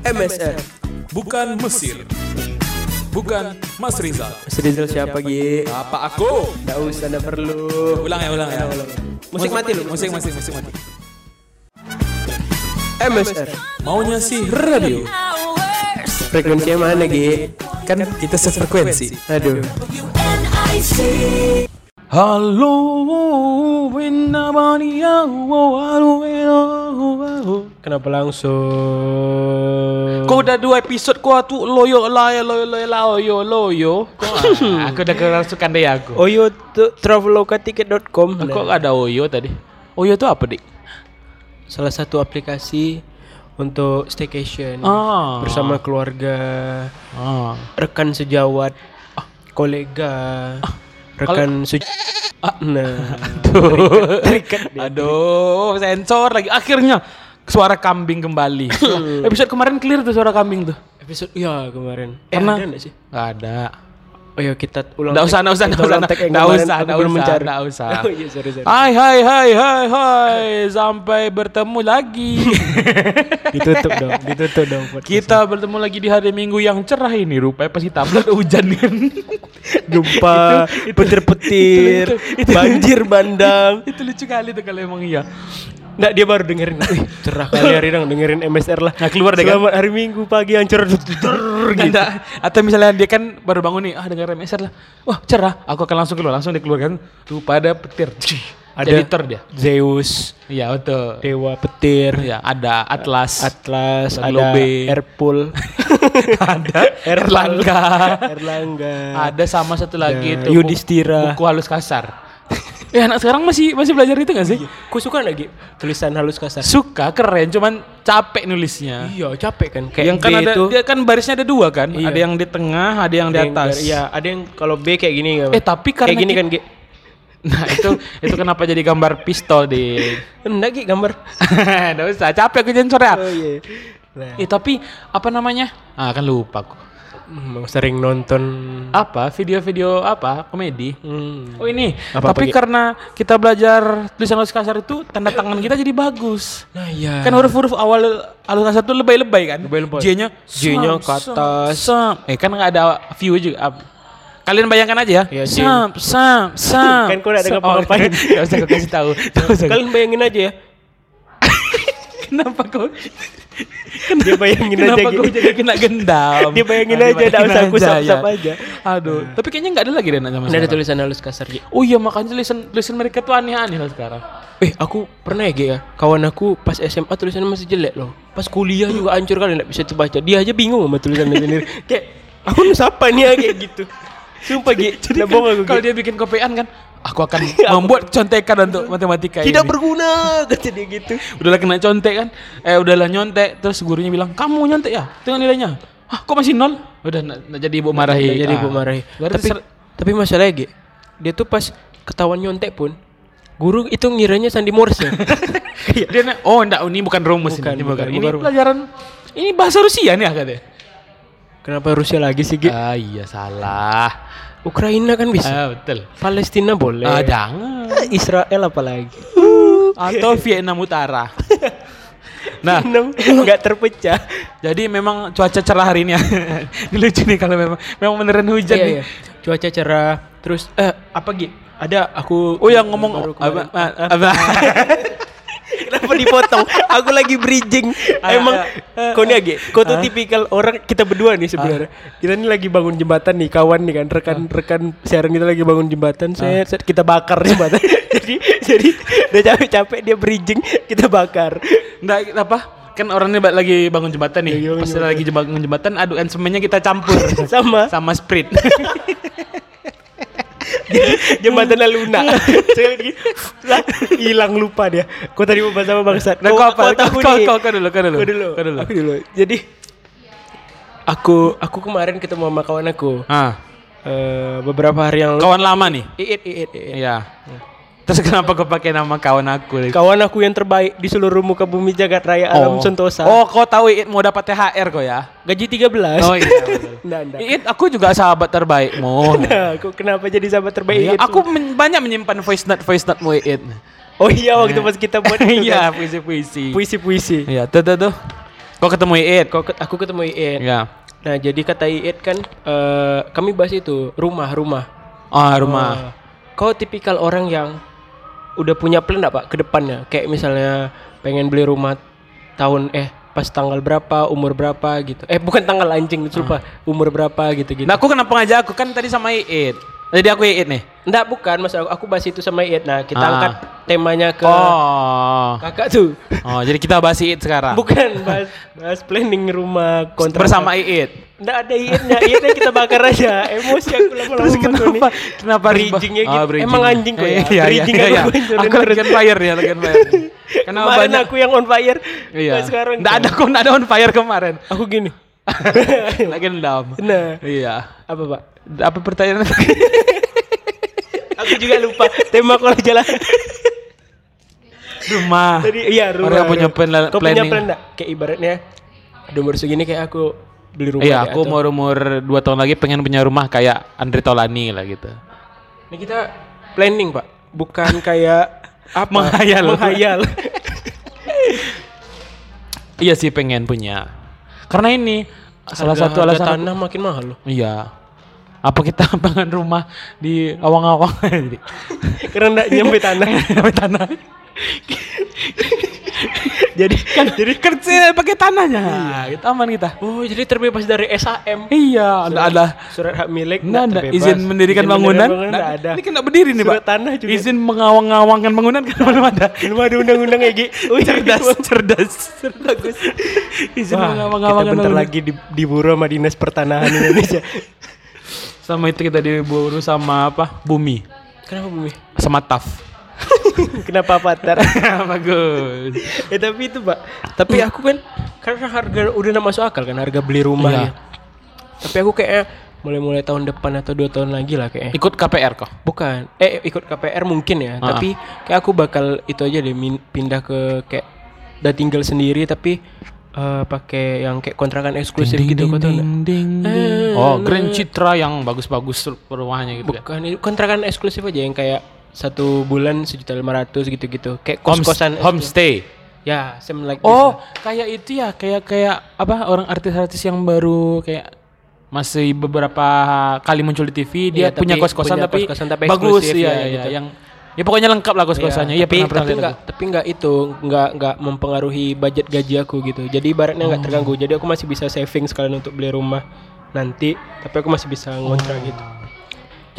MSR. Bukan Mesir. Bukan Mas Rizal. Mas Rizal siapa Gi? Apa aku? Nggak usah, nggak perlu. Ulang ya, ulang ya. Musik mati lu. Musik, musik, musik mati. MSR. Maunya sih radio. Frekuensinya mana Gi? Kan kita sefrekuensi. Aduh. Halo, Kenapa langsung? Kau udah dua episode kau tuh loyo laya loyo loyo loyo loyo. Ah, aku udah kerasukan deh aku. Oyo tuh traveloka.ticket.com. Kok ada Oyo tadi? Oyo itu apa, Dik? Salah satu aplikasi untuk staycation Ah. bersama keluarga, Ah. rekan sejawat, kolega, rekan su Nah, terikat dia. Aduh, sensor lagi. Akhirnya suara kambing kembali. Episode kemarin clear tuh suara kambing tuh. Episode ya kemarin. Eh, Karena- ada nggak sih? Gak ada. Oh ya kita ulang. Nggak usah, nggak usah, kita nggak usah, ulang take yang nggak kemarin, usah, aku nggak belum usah, mencari. nggak usah. Oh iya sorry sorry. Hai hai hai hai hai sampai bertemu lagi. ditutup dong, ditutup dong. podcast. kita bertemu lagi di hari Minggu yang cerah ini rupanya pasti tablet hujan kan. Jumpa petir-petir, banjir bandang. Itu lucu kali tuh kalau emang iya. Nggak dia baru dengerin. Wih, cerah kali hari dong dengerin MSR lah. Nah, keluar deh kan? Selamat hari Minggu pagi yang cerah. Ada, atau misalnya dia kan baru bangun nih, ah dengar MSR lah. Wah, cerah. Aku akan langsung keluar, langsung dikeluarkan. Tuh pada petir. Ada Jadi ter dia. Zeus, Iya, betul. Dewa Petir, Iya, ada Atlas. Atlas, Ada ada. Airpool, ada Erlangga. Erlangga, ada sama satu lagi itu Yudhistira. buku halus kasar. Eh anak sekarang masih masih belajar itu gak sih? Ku suka lagi tulisan halus kasar. Suka, keren, cuman capek nulisnya. Iya capek kan. Kayak yang kan B ada itu dia kan barisnya ada dua kan? Iya. Ada yang di tengah, ada yang di ada yang atas. Iya, ada yang kalau B kayak gini kan. Eh, tapi karena kayak gini kan Gi. Nah, itu itu kenapa jadi gambar pistol di Enggak Gi gambar. Nggak usah, capek aku sensor ya. Oh iya. Nah, Eh, tapi apa namanya? Ah, kan lupa aku. Emang sering nonton Apa? Video-video apa? Komedi. hmm. Oh ini, Apa-apa, tapi karena kita belajar tulisan halus kasar itu tanda tangan kita jadi bagus. Nah, iya. Kan huruf-huruf awal halus kasar itu lebay-lebay kan? Lebay-lebay. J-nya J-nya sam, ke atas. sam. Eh kan nggak ada view juga. Kalian bayangkan aja ya. Iya, J. sam, sam, sam. Kan kau ada sam. ngapa-ngapain. Gak usah kau kasih tahu. Kalian bayangin aja ya. Kenapa kau? Dia bayangin aja Kenapa kau gitu. jadi kena gendam? Dia bayangin Ah, aja, nggak dibayangin usah aku aja, sap-sap ya. aja. Aduh, tapi kayaknya nggak ada lagi deh nama Ini ada tulisan halus kasar Gi. Oh iya makanya tulisan tulisan mereka tuh aneh-aneh lah sekarang. Eh, aku pernah ya ya. Kawan aku pas SMA tulisannya masih jelek loh. Pas kuliah juga hancur kali nggak bisa dibaca. Dia aja bingung sama tulisannya sendiri. Kayak aku nu siapa nih ya kayak gitu. Sumpah Gi. Jadi bohong aku Kalau dia bikin kopian kan, aku akan membuat contekan untuk matematika Tidak ini. berguna kata dia gitu. Udahlah kena contek kan, eh udahlah nyontek, terus gurunya bilang kamu nyontek ya, tengok nilainya. Ah kok masih nol? Udah nak, nak jadi ibu marahi. Nggak jadi Ah. ibu marahi. Berarti Tapi ser- tapi masalahnya Gi, dia tuh pas ketahuan nyontek pun guru itu ngiranya sandi Morse ya. dia nak, oh enggak ini bukan rumus Bukan, ini, bukan, ini bukan pelajaran ini bahasa Rusia nih katanya. Kenapa Rusia lagi sih Gi? Ah iya salah. Ukraina kan bisa. Ah betul. Palestina boleh. Ah jangan. Israel apalagi. Atau Vietnam Utara. Nah, nggak terpecah. jadi memang cuaca cerah hari ini. Ini lucu nih kalau memang memang beneran hujan Iya, nih. iya. Cuaca cerah. Terus eh apa Gi? Ada aku Oh yang ngomong apa, Kenapa dipotong? Aku lagi bridging. Ah, Emang ah, kau nih Gi, kau tuh tipikal orang kita berdua nih sebenarnya. Kita nih lagi bangun jembatan nih, kawan nih kan, rekan-rekan siaran kita lagi bangun jembatan. Set, kita bakar jembatan. jadi jadi udah capek-capek dia bridging, kita bakar. Enggak apa? Kan orangnya lagi bangun jembatan nih. Pas lagi bangun jembatan aduk semennya kita campur Sama sama sprit. jembatan Luna. Sekali lagi lah, hilang lupa dia. Kau tadi mau bahas apa bangsat? Nah, kau apa? Kau- nih. kau- kau dulu, kau dulu. Kau dulu. Kau dulu. Aku dulu. Jadi aku aku kemarin ketemu sama kawan aku. ah, Eh, beberapa hari yang lalu. kawan lama nih. Iit, iit, iit. Iya. Terus kenapa kau pakai nama kawan aku? Kawan aku yang terbaik di seluruh muka bumi jagat raya alam sentosa. Oh, kau tahu Iit mau dapat THR kau ya? Gaji 13. Oh iya. Nggak, nggak. Iit, aku juga sahabat terbaikmu. Nah, aku kenapa jadi sahabat terbaik Iya, Iit? aku men- banyak menyimpan voice note voice note mu Iit. Oh iya waktu pas kita buat itu Iya, kan. puisi-puisi. puisi-puisi. Iya, tuh tuh tuh. Kau ketemu Iit? Kau ket- aku ketemu Iit. Ya. Nah, jadi kata Iit kan eh kami bahas itu, rumah-rumah. Oh, rumah. Eh, kau tipikal orang yang udah punya plan enggak, Pak, ke depannya? Kayak misalnya pengen beli rumah tahun eh pas tanggal berapa, umur berapa gitu. Eh, bukan tanggal anjing, lupa. Umur berapa gitu-gitu. Nah, aku kenapa ngajak aku kan tadi sama Iit. Jadi aku Iit nih. Enggak, bukan, Mas. Aku, aku bahas itu sama Iit. Nah, kita Ah. angkat temanya ke Oh. kakak tuh. Oh, jadi kita bahas Iit sekarang. Bukan, bahas, bahas planning rumah kontrak. Bersama Iit. Enggak ada Iitnya, Iitnya kita bakar aja. Emosi aku lama-lama Terus kenapa? Tony. Kenapa Bridgingnya Oh, gitu. bridging. Emang anjing kok ya. Iya, iya, Bridging iya, aku iya. hancurin Aku terus. lagi fire ya, lagi fire. Kenapa banyak? aku yang on fire. Iya. Nah, sekarang Nggak ada kok, nggak ada on fire kemarin. Aku gini. Lagi dendam. Nah, Iya. apa Pak? Apa pertanyaan? Aku juga lupa tema kalau jalan. rumah. Tadi iya rumah. Orang punya plan- Kau punya planning. plan enggak? Kayak ibaratnya umur segini kayak aku beli rumah Iya, aku atau- umur umur dua tahun lagi pengen punya rumah kayak Andre Tolani lah gitu. Ini kita planning, Pak. Bukan kayak apa? Menghayal. Menghayal. Iya sih pengen punya. Karena ini salah Harga- satu harga alasan aku- tanah makin mahal loh. Iya. Apa kita bangun rumah di awang-awang Karena enggak nyampe tanah. Sampai tanah. jadi kan jadi Kecil pakai tanahnya. Kita aman kita. Oh, jadi terbebas dari SAM. Iya, ada ada Surat hak milik Nggak ada izin mendirikan Izin bangunan. Nggak nggak ada. Ini kan nggak berdiri nih, Pak. Surat tanah juga. Izin mengawang-awangkan bangunan kan belum ada. Belum ada undang-undang gitu. Oh, cerdas, cerdas. Bagus. Izin mengawang-awangkan bentar bangunan. lagi di, diburu sama dinas pertanahan Indonesia. Sama itu kita diburu sama apa? Bumi. Kenapa bumi? Sama TAF. Kenapa Patar? Bagus. eh tapi itu pak. Tapi aku kan karena harga udah nggak masuk akal kan harga beli rumah Iya. ya. Tapi aku kayaknya mulai-mulai tahun depan atau dua tahun lagi lah kayaknya. Ikut KPR kok. Bukan. Eh ikut KPR mungkin ya. Ah. Tapi kayak aku bakal itu aja deh pindah ke kayak udah tinggal sendiri tapi eh, pakai yang kayak kontrakan eksklusif gitu kau tahu nggak? ding, ding, ding. Oh, Grand Citra yang bagus-bagus rumahnya gitu kan. Bukan itu kontrakan eksklusif aja yang kayak satu bulan sejuta lima ratus gitu-gitu. Kayak Homes- kos-kosan homestay. Ya, same like this Oh, lah. kayak itu ya, kayak kayak apa orang artis-artis yang baru kayak masih beberapa kali muncul di TV dia Iya, punya kos-kosan tapi, kos-kosan tapi bagus eksklusif, ya, ya, ya, gitu. yang ya pokoknya lengkap lah kos-kosannya. Iya, tapi pernah tapi aku. tapi enggak itu enggak enggak mempengaruhi budget gaji aku gitu. Jadi ibaratnya enggak terganggu. Jadi aku masih bisa saving sekalian untuk beli rumah nanti, tapi aku masih bisa ngontrak gitu.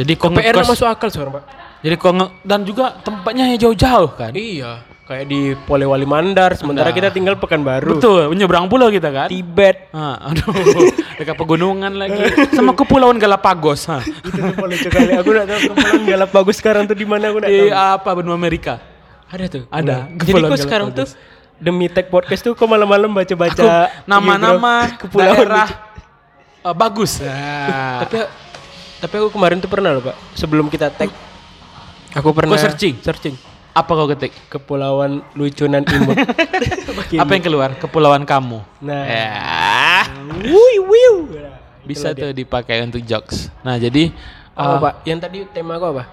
Jadi kok PR masuk akal sekarang, Pak. Jadi kok nge- dan juga tempatnya jauh-jauh kan. Iya, kayak di Polewali Mandar, sementara kita tinggal Pekanbaru. Betul, menyeberang pulau kita kan. Tibet. Ah, aduh, dekat pegunungan lagi. Sama kepulauan Galapagos. Ha. itu tuh paling sekali. Aku enggak tahu kepulauan Galapagos sekarang tuh di mana aku enggak Di tahu. apa benua Amerika? Ada tuh. Ada. Jadi Kepulauan kok sekarang tuh demi tag podcast tuh kok malam-malam baca-baca Aku nama-nama kepulauan daerah eh, bagus. Nah, tapi tapi aku kemarin tuh pernah loh pak sebelum kita tag aku pernah Kau searching? searching apa kau ketik? kepulauan lucu nan imut Apa yang keluar? Kepulauan kamu. nah Ya, wui wiu bisa tuh dipakai untuk jokes. Nah, jadi apa eh, pak yang tadi tema aku apa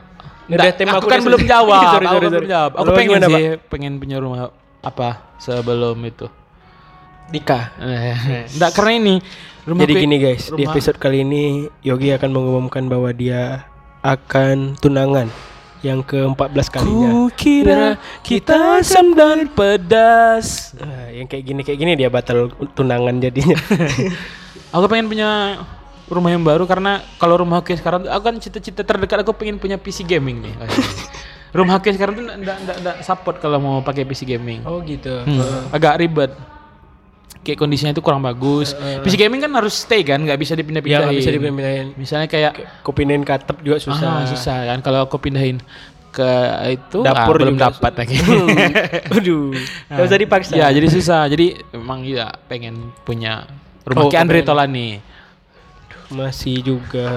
Nggak, tema aku aku kan belum jawab. Sorry, aku sorry, kan sorry. belum jawab. Aku Kalau pengen gimana, sih, Pak? pengen punya rumah apa sebelum itu. nikah Enggak karena ini rumah jadi gini guys di rumah- episode kali ini Yogi akan mengumumkan bahwa dia akan tunangan yang ke-14 kalinya Ku kira kita asam dan pedas. Ah, yang kayak gini kayak gini dia batal tunangan jadinya Aku pengen punya rumah yang baru karena kalau rumah aku sekarang aku kan cita-cita terdekat aku pengen punya PC gaming nih. rumah aku sekarang tuh enggak enggak enggak support kalau mau pakai PC gaming. oh gitu Hmm, agak ribet. Kayak kondisinya itu kurang bagus. PC gaming kan harus stay kan, nggak bisa ya dipindah-pindahin. nggak bisa dipindahin Misalnya kayak Kau pindahin ke atap juga susah. susah, susah kan kalau aku pindahin ke itu Dapur ah, belum dapat lagi. Aduh, nggak usah dipaksa. ya, jadi susah. Jadi memang ya pengen punya rumah Oh, kayak Andre. Tolani. Masih juga.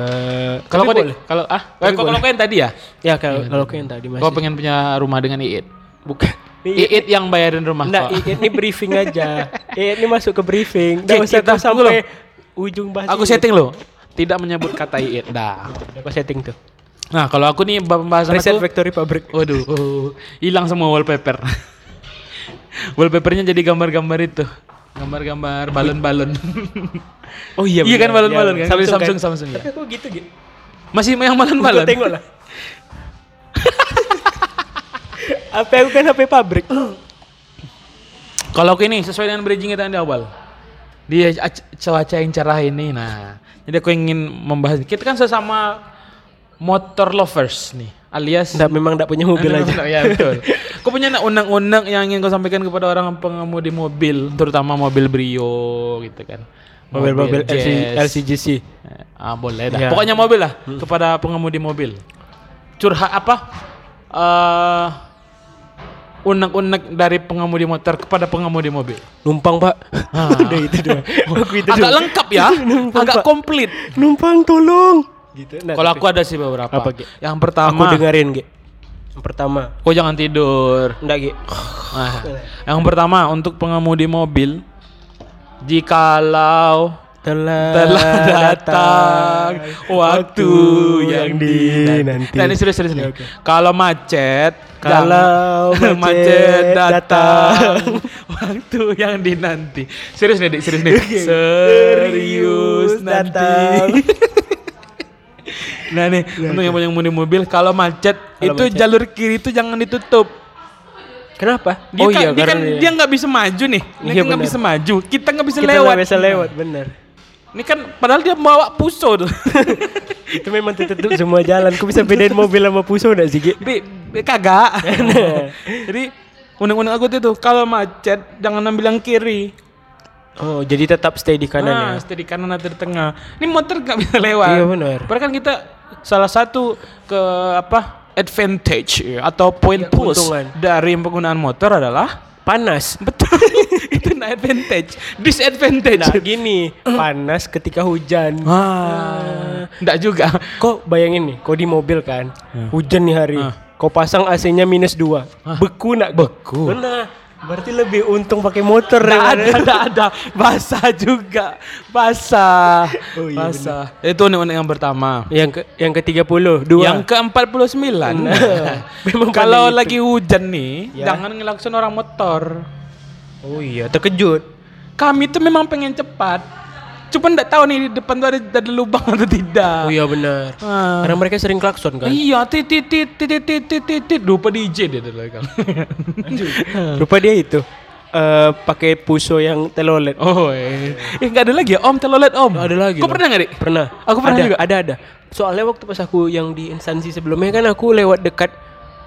Kalau kau kalau ah, kalau kalau kau yang tadi ya, Ya kalau kalau kau yang tadi masih. kau pengen punya rumah dengan Iit. bukan. Iit yang bayarin rumah Enggak, kau. ini briefing aja. ini masuk ke briefing. Enggak usah kita- kau sampai ujung bahas. Aku setting lo. Tidak menyebut kata Iit. Dah. Kau setting tuh. Nah, kalau aku nih pembahasan Reset aku Factory Pabrik. Waduh, oh, hilang semua wallpaper. Wallpapernya jadi gambar-gambar itu. Gambar-gambar balon-balon. Oh iya. Iya kan, benar. balon-balon kan? Samsung, Samsung, kan? Samsung, Tapi ya. aku gitu gitu. Masih yang balon-balon. tengok lah. HP aku kan HP pabrik. Kalau aku ini sesuai dengan bridging kita di awal. Di ac- cuaca yang cerah ini, nah. Jadi aku ingin membahas. Kita kan sesama motor lovers nih, alias Nggak, memang enggak punya mobil aja. ya betul. Kau punya nak undang-undang yang ingin kau sampaikan kepada orang pengemudi mobil, terutama mobil Brio gitu kan. Mobil-mobil LC. LCGC. Eh, Ah boleh dah. Ya. Pokoknya mobil lah kepada pengemudi mobil. Curhat apa? Eh unek-unek dari pengemudi motor kepada pengemudi mobil. Numpang, Pak. Ah. Udah itu doang. Aku itu Agak doang. lengkap ya, Numpang, agak Pak. komplit. Numpang tolong. Gitu. Nah, Kalau aku ada sih beberapa. Apa? Yang aku pertama, dengerin, Ge. Yang pertama. kau jangan tidur. Enggak, Ge. Nah, yang pertama untuk pengemudi mobil, jikalau Telah, telah datang waktu yang dinanti. Nah, ini serius serius nih. Oke. Kalau macet, Kalau macet datang. waktu yang dinanti. Serius nih, Dik, serius nih. Oke. Serius nanti. datang. nah nih, untuk yang punya mobil mobil, kalau macet Kalau itu macet. jalur kiri itu jangan ditutup. Kenapa? Dia kan, dia kan karena dia nggak bisa maju nih. Dia Iya, nggak bisa maju. Kita nggak bisa kita lewat. nggak bisa lewat, bener. Ini kan padahal dia bawa puso tuh. itu memang tertutup semua jalan. Kau bisa bedain mobil sama puso enggak sih? Bi, bi- kagak. Jadi undang-undang aku tuh kalau macet jangan ambil yang kiri. Oh, jadi tetap stay di kanan ah, ya. stay di kanan atau di tengah. Ini motor nggak bisa lewat. Iya, benar. Padahal kan kita salah satu ke apa advantage atau poin Ya, plus dari penggunaan motor adalah Panas. betul itu nah advantage, disadvantage. Nah, gini, panas ketika hujan. Ah, enggak juga. Kok bayangin nih, kau di mobil kan, hujan nih hari, Ah. kau pasang AC-nya minus 2 beku nak? Beku. Nah, berarti lebih untung pakai motor Nggak ya. ada, nggak ada. Basah juga. Basah. Oh, iya, Basah. Itu unik-unik yang pertama. Yang ke yang ke-30, dua. Yang ke-49. Memang Kalau itu. lagi hujan nih, Ya. jangan ngelakson orang motor. Oh iya, terkejut. Kami tuh memang pengen cepat. Cuma enggak tahu nih di depan tuh ada, ada lubang atau tidak. Oh iya benar. Ah. Karena mereka sering klakson kan. Iya, titit titit titit titit titit lupa DJ dia dari kan. Rupa dia itu eh pakai puso yang telolet. oh, eh. eh enggak ada lagi ya Om telolet Om. Ada lagi Kau loh. pernah enggak, Dik? Pernah. Aku pernah ada, juga. Ada ada. Soalnya waktu pas aku yang di instansi sebelumnya kan aku lewat dekat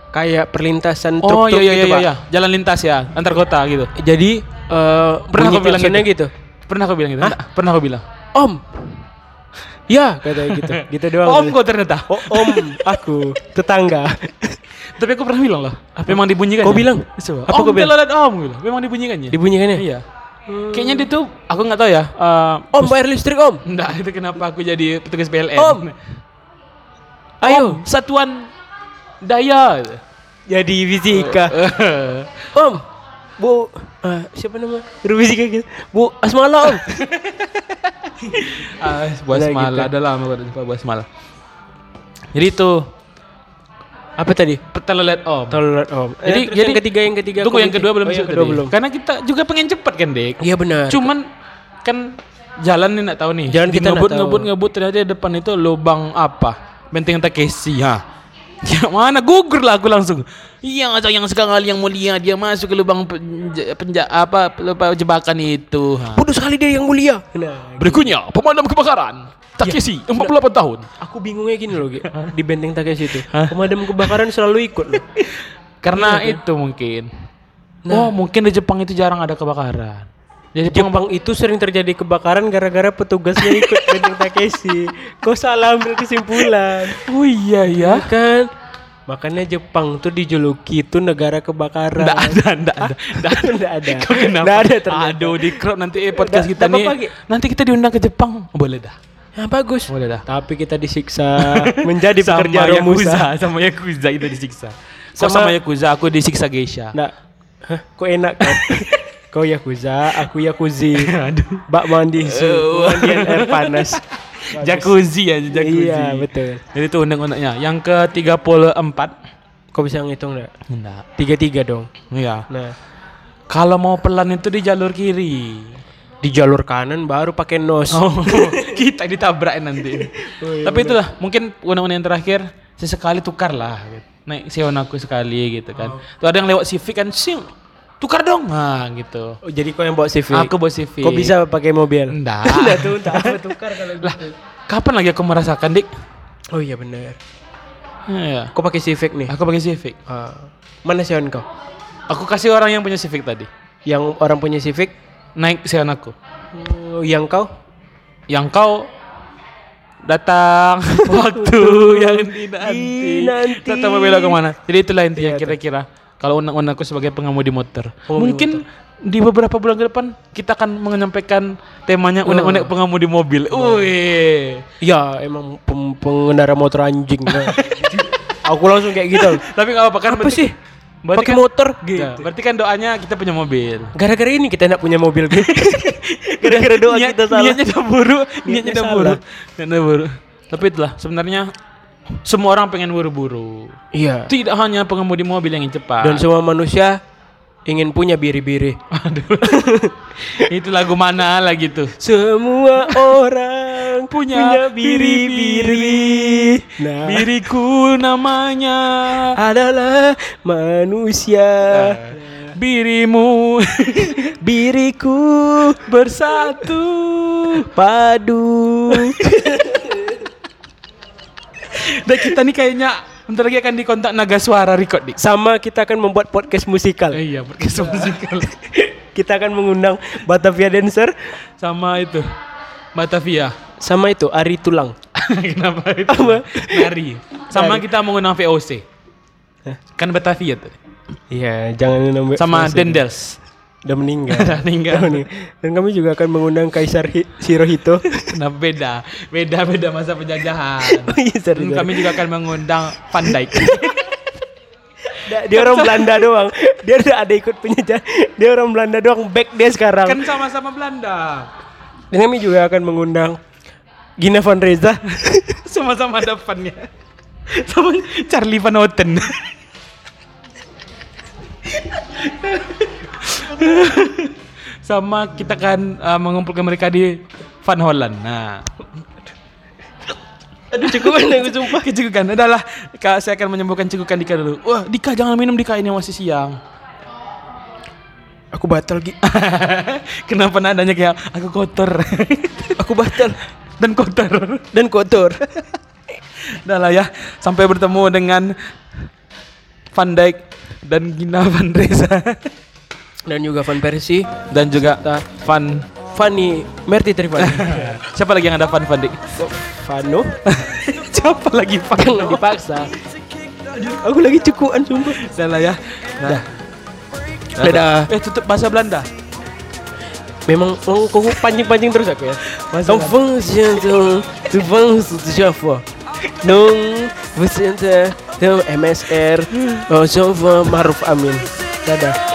kayak perlintasan Oh truk-truk iya iya gitu, iya, Pak. iya. Jalan lintas ya, antar kota gitu. Jadi eh Pernah aku gitu? gitu. Pernah aku bilang gitu? Enggak, pernah aku bilang. Om. Ya, kata gitu. Gitu doang. Om kau ternyata. Oh, om aku tetangga. Tapi aku pernah bilang loh. Memang dibunyikan. Kau bilang? Coba. Apa om kau bilang? om gitu. Memang dibunyikannya. Dibunyikannya? Iya. Kayaknya dia tuh aku nggak tahu ya. eh, Om bayar listrik, Om. Enggak, itu kenapa aku jadi petugas PLN. Om. Ayo. Om, satuan daya. Jadi fisika. Om. Bu, eh, siapa nama? Guru fisika gitu. Bu Asmala, Om. ah, buah Nah, semala. gitu. Ada lama aku lupa buah semala. Jadi itu Apa tadi? telolet om. Tolerant Om. Jadi- Jadi, terus jadi- yang ketiga, yang ketiga. Tunggu yang kedua belum oh, yang disebut kedua tadi. belum. Karena kita juga pengen cepet kan, Dek. Iya benar. Cuman kan jalan nih nggak tahu nih. Jalan kita ngebut tahu. ngebut ngebut ternyata di depan itu lubang apa? Benteng Takeshi ha. Ya mana gugur lah aku langsung. Iya sayang sekali yang mulia dia masuk ke lubang penja, penja apa lupa jebakan itu. Bodoh sekali dia yang mulia. Nah, Berikutnya pemadam kebakaran Takeshi 48 tahun. aku bingungnya gini loh, di benteng Takeshi itu. Pemadam kebakaran selalu ikut loh. Karena Iya, itu mungkin. oh mungkin di Jepang itu jarang ada kebakaran. Jadi Jepang itu sering terjadi kebakaran gara-gara petugasnya ikut benteng Takeshi. Kau salah ambil kesimpulan. Oh iya ya. Kan makanya Jepang tuh dijuluki itu negara kebakaran. Nggak ada, nggak ada, nggak ada. Nggak ada. Kau kenapa? Ada ternyata. Aduh, di crowd nanti eh, podcast kita nih. Nanti kita diundang ke Jepang. Boleh dah. Ya bagus. Boleh dah. Tapi kita disiksa menjadi pekerja sama Romusa. Yakuza, sama Yakuza itu disiksa. Sama- sama Yakuza, aku disiksa Geisha. Nah, hah, kok enak kan? Kau Yakuza, aku Yakuzi. Aduh. Bak mandi su, Oh. mandian air panas. Jacuzzi aja, jacuzzi. Iya, betul. Jadi itu undang-undangnya. Yang ke-34 Kau bisa ngitung enggak? Enggak. Tiga tiga dong. Iya. Nah, Kalau mau pelan itu di jalur kiri. Di jalur kanan baru pakai nos. Oh, kita ditabrak nanti. Tapi itulah mungkin undang-undang yang terakhir sesekali tukar lah. Naik Sion aku sekali gitu kan. Tuh ada yang lewat Civic kan, sih tukar dong. Nah, gitu. Oh, jadi kau yang bawa Civic. Aku bawa Civic. Kok bisa pakai mobil? Enggak. Enggak tuh, enggak tukar kalau lah, kapan lagi aku merasakan, Dik? Oh iya benar. Iya. Kau pakai Civic nih. Aku pakai Civic. Ah. mana Sion kau? Aku kasih orang yang punya Civic tadi. Yang orang punya Civic, Naik Sion aku. oh, yang kau? Yang kau datang waktu yang dinanti. Dinanti. Datang membela ke mana? Jadi itulah intinya Iya, kira-kira. Kalau undang-undang aku sebagai pengemudi motor. Pengemudi Mungkin di beberapa bulan ke depan kita akan menyampaikan temanya undang-undang pengemudi mobil. Wih. Ya emang pengendara motor anjing. Nah. Aku langsung kayak gitu. Tapi nggak apa-apa kan? Apa berarti- sih? Berarti Pakai kan, motor Ya, gitu. berarti kan doanya kita punya mobil. Gara-gara ini kita nak punya mobil gitu. Gara-gara doa Niat- kita salah. Niatnya udah buruk, niatnya udah buruk. Niatnya buruk. Tapi itulah sebenarnya semua orang pengen buru-buru. Iya. Tidak hanya pengemudi mobil yang ingin cepat. Dan semua manusia ingin punya biri-biri. Aduh. itu lagu mana lagi tuh? Semua orang Punya punya biri-biri. Nah, Biriku namanya. adalah manusia. Birimu Biriku bersatu. padu. Dan kita nih kayaknya bentar lagi akan dikontak Naga Suara Record dik. Sama kita akan membuat podcast musikal. iya, podcast musikal. Kita akan mengundang Batavia Dancer Sama itu Batavia. sama itu Ari Tulang. Kenapa itu? Nari. Sama kita mengundang VOC. Kan Batavia tuh. Iya, jangan nambah. Sama. Dendels. Udah meninggal. Udah meninggal. Dan kami juga akan mengundang Kaisar Hi- Hirohito. Kenapa beda? Beda beda masa penjajahan. Oh iya, sorry, Dan sorry. kami juga akan mengundang Van Dijk. Dia- orang Belanda doang. Dia udah ada ikut penjajah. Dia orang Belanda doang. Back dia sekarang. kan sama-sama Belanda. Dan kami juga akan mengundang Gina Van Reza. Sama-sama ada Van-nya. Sama Charlie Van Houten. sama kita kan uh, mengumpulkan mereka di Van Holland. Nah, Aduh cukup aku sumpah. Kecukukan adalah Kak, saya akan menyembuhkan cekukan Dika dulu. Wah, Dika jangan minum Dika ini masih siang. Aku batal Gi. Kenapa nadanya kayak aku kotor. Aku batal Dan kotor. dan kotor. Udah lah ya, sampai bertemu dengan Van Dijk dan Gina Van Reza Dan juga Van Persie, dan juga Van Fanny, Merti Trivani. siapa lagi yang ada Van Van Dijk? Vano. siapa lagi Van? Jangan dipaksa. Aku lagi cukupan sumpah. Udah lah ya. Nah. Dadah. Eh tutup bahasa Belanda. Memang oh, kok pancing-pancing terus aku ya. Donc fonctionne tu penses déjà fois. Non, vous êtes Tuh MSR, Zovo, Maruf Amin. Dadah.